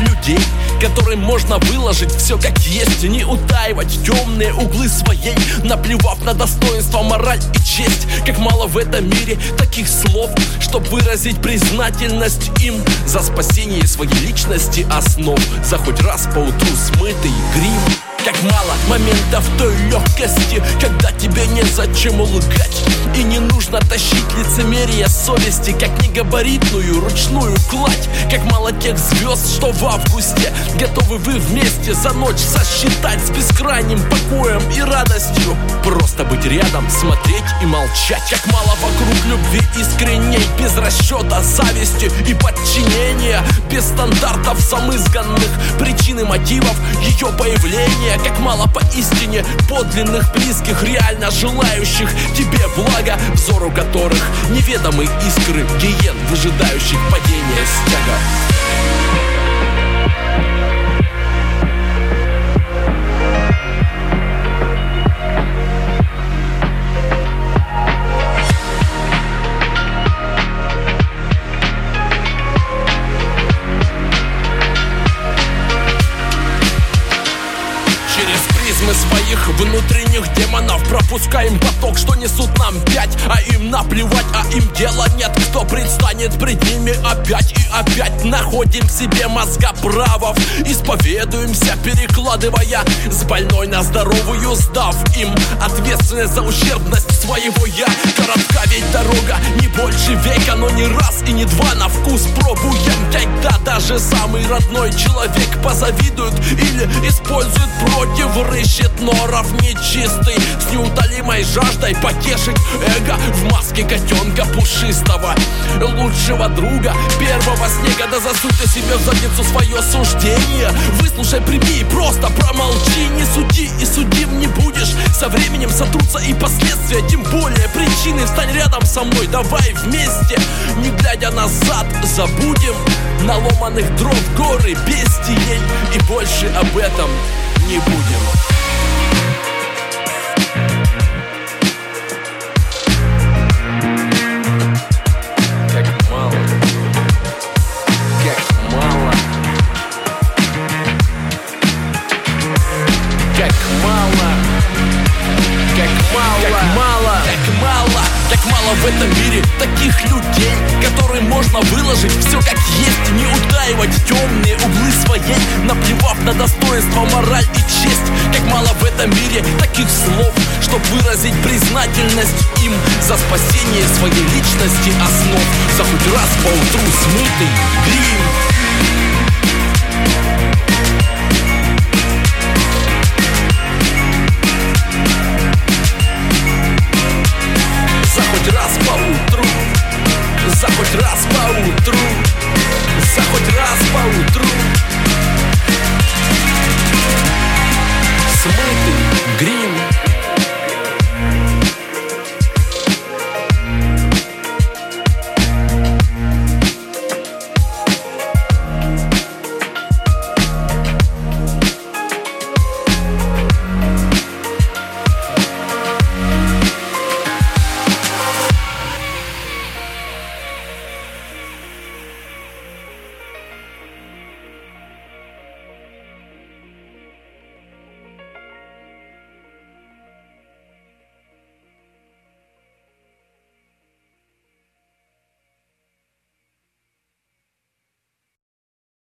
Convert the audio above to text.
людей Которым можно выложить все как есть Не утаивать темные углы своей Наплевав на достоинство, мораль и честь. Как мало в этом мире таких слов Чтоб выразить признательность им За спасение своей личности основ. За хоть раз по утру смытый грим. Как мало моментов той легкости Когда тебе незачем лгать И не нужно тащить лицемерие совести Как негабаритную ручную кладь Как мало тех звезд, что в августе. Готовы вы вместе за ночь сосчитать С бескрайним покоем и радостью. Просто быть рядом, смотреть и молчать Как мало вокруг любви искренней Без расчета, зависти и подчинения. Без стандартов самызганных Причин и мотивов ее появления. Как мало поистине подлинных близких Реально желающих тебе блага Взору которых неведомы искры Гиен, выжидающих падения стяга внутренних демонов. Пропускаем поток, что несут нам пять. А им наплевать, а им дела нет. Кто предстанет пред ними опять и опять? Находим в себе мозгоправов Исповедуемся, перекладывая С больной на здоровую, сдав им Ответственность за ущербность своего я Коротка ведь дорога, не больше века Но не раз и не два. На вкус пробуем Когда даже самый родной человек позавидует Или использует против рыщ ищет норов нечистый С неутолимой жаждой потешить эго В маске котенка пушистого Лучшего друга первого снега. Да засунь ты себе в задницу свое суждение. Выслушай, прими и просто промолчи. Не суди и судим не будешь. Со временем сотрутся и последствия Тем более причины. Встань рядом со мной, давай вместе. Не глядя назад, забудем Наломанных дров горы бестией. И больше об этом не будем мало в этом мире таких людей Которым можно выложить все как есть Не утаивать темные углы своей Наплевав на достоинство, мораль и честь. Как мало в этом мире таких слов Чтоб выразить признательность им За спасение своей личности основ. За хоть раз по утру смытый грим some money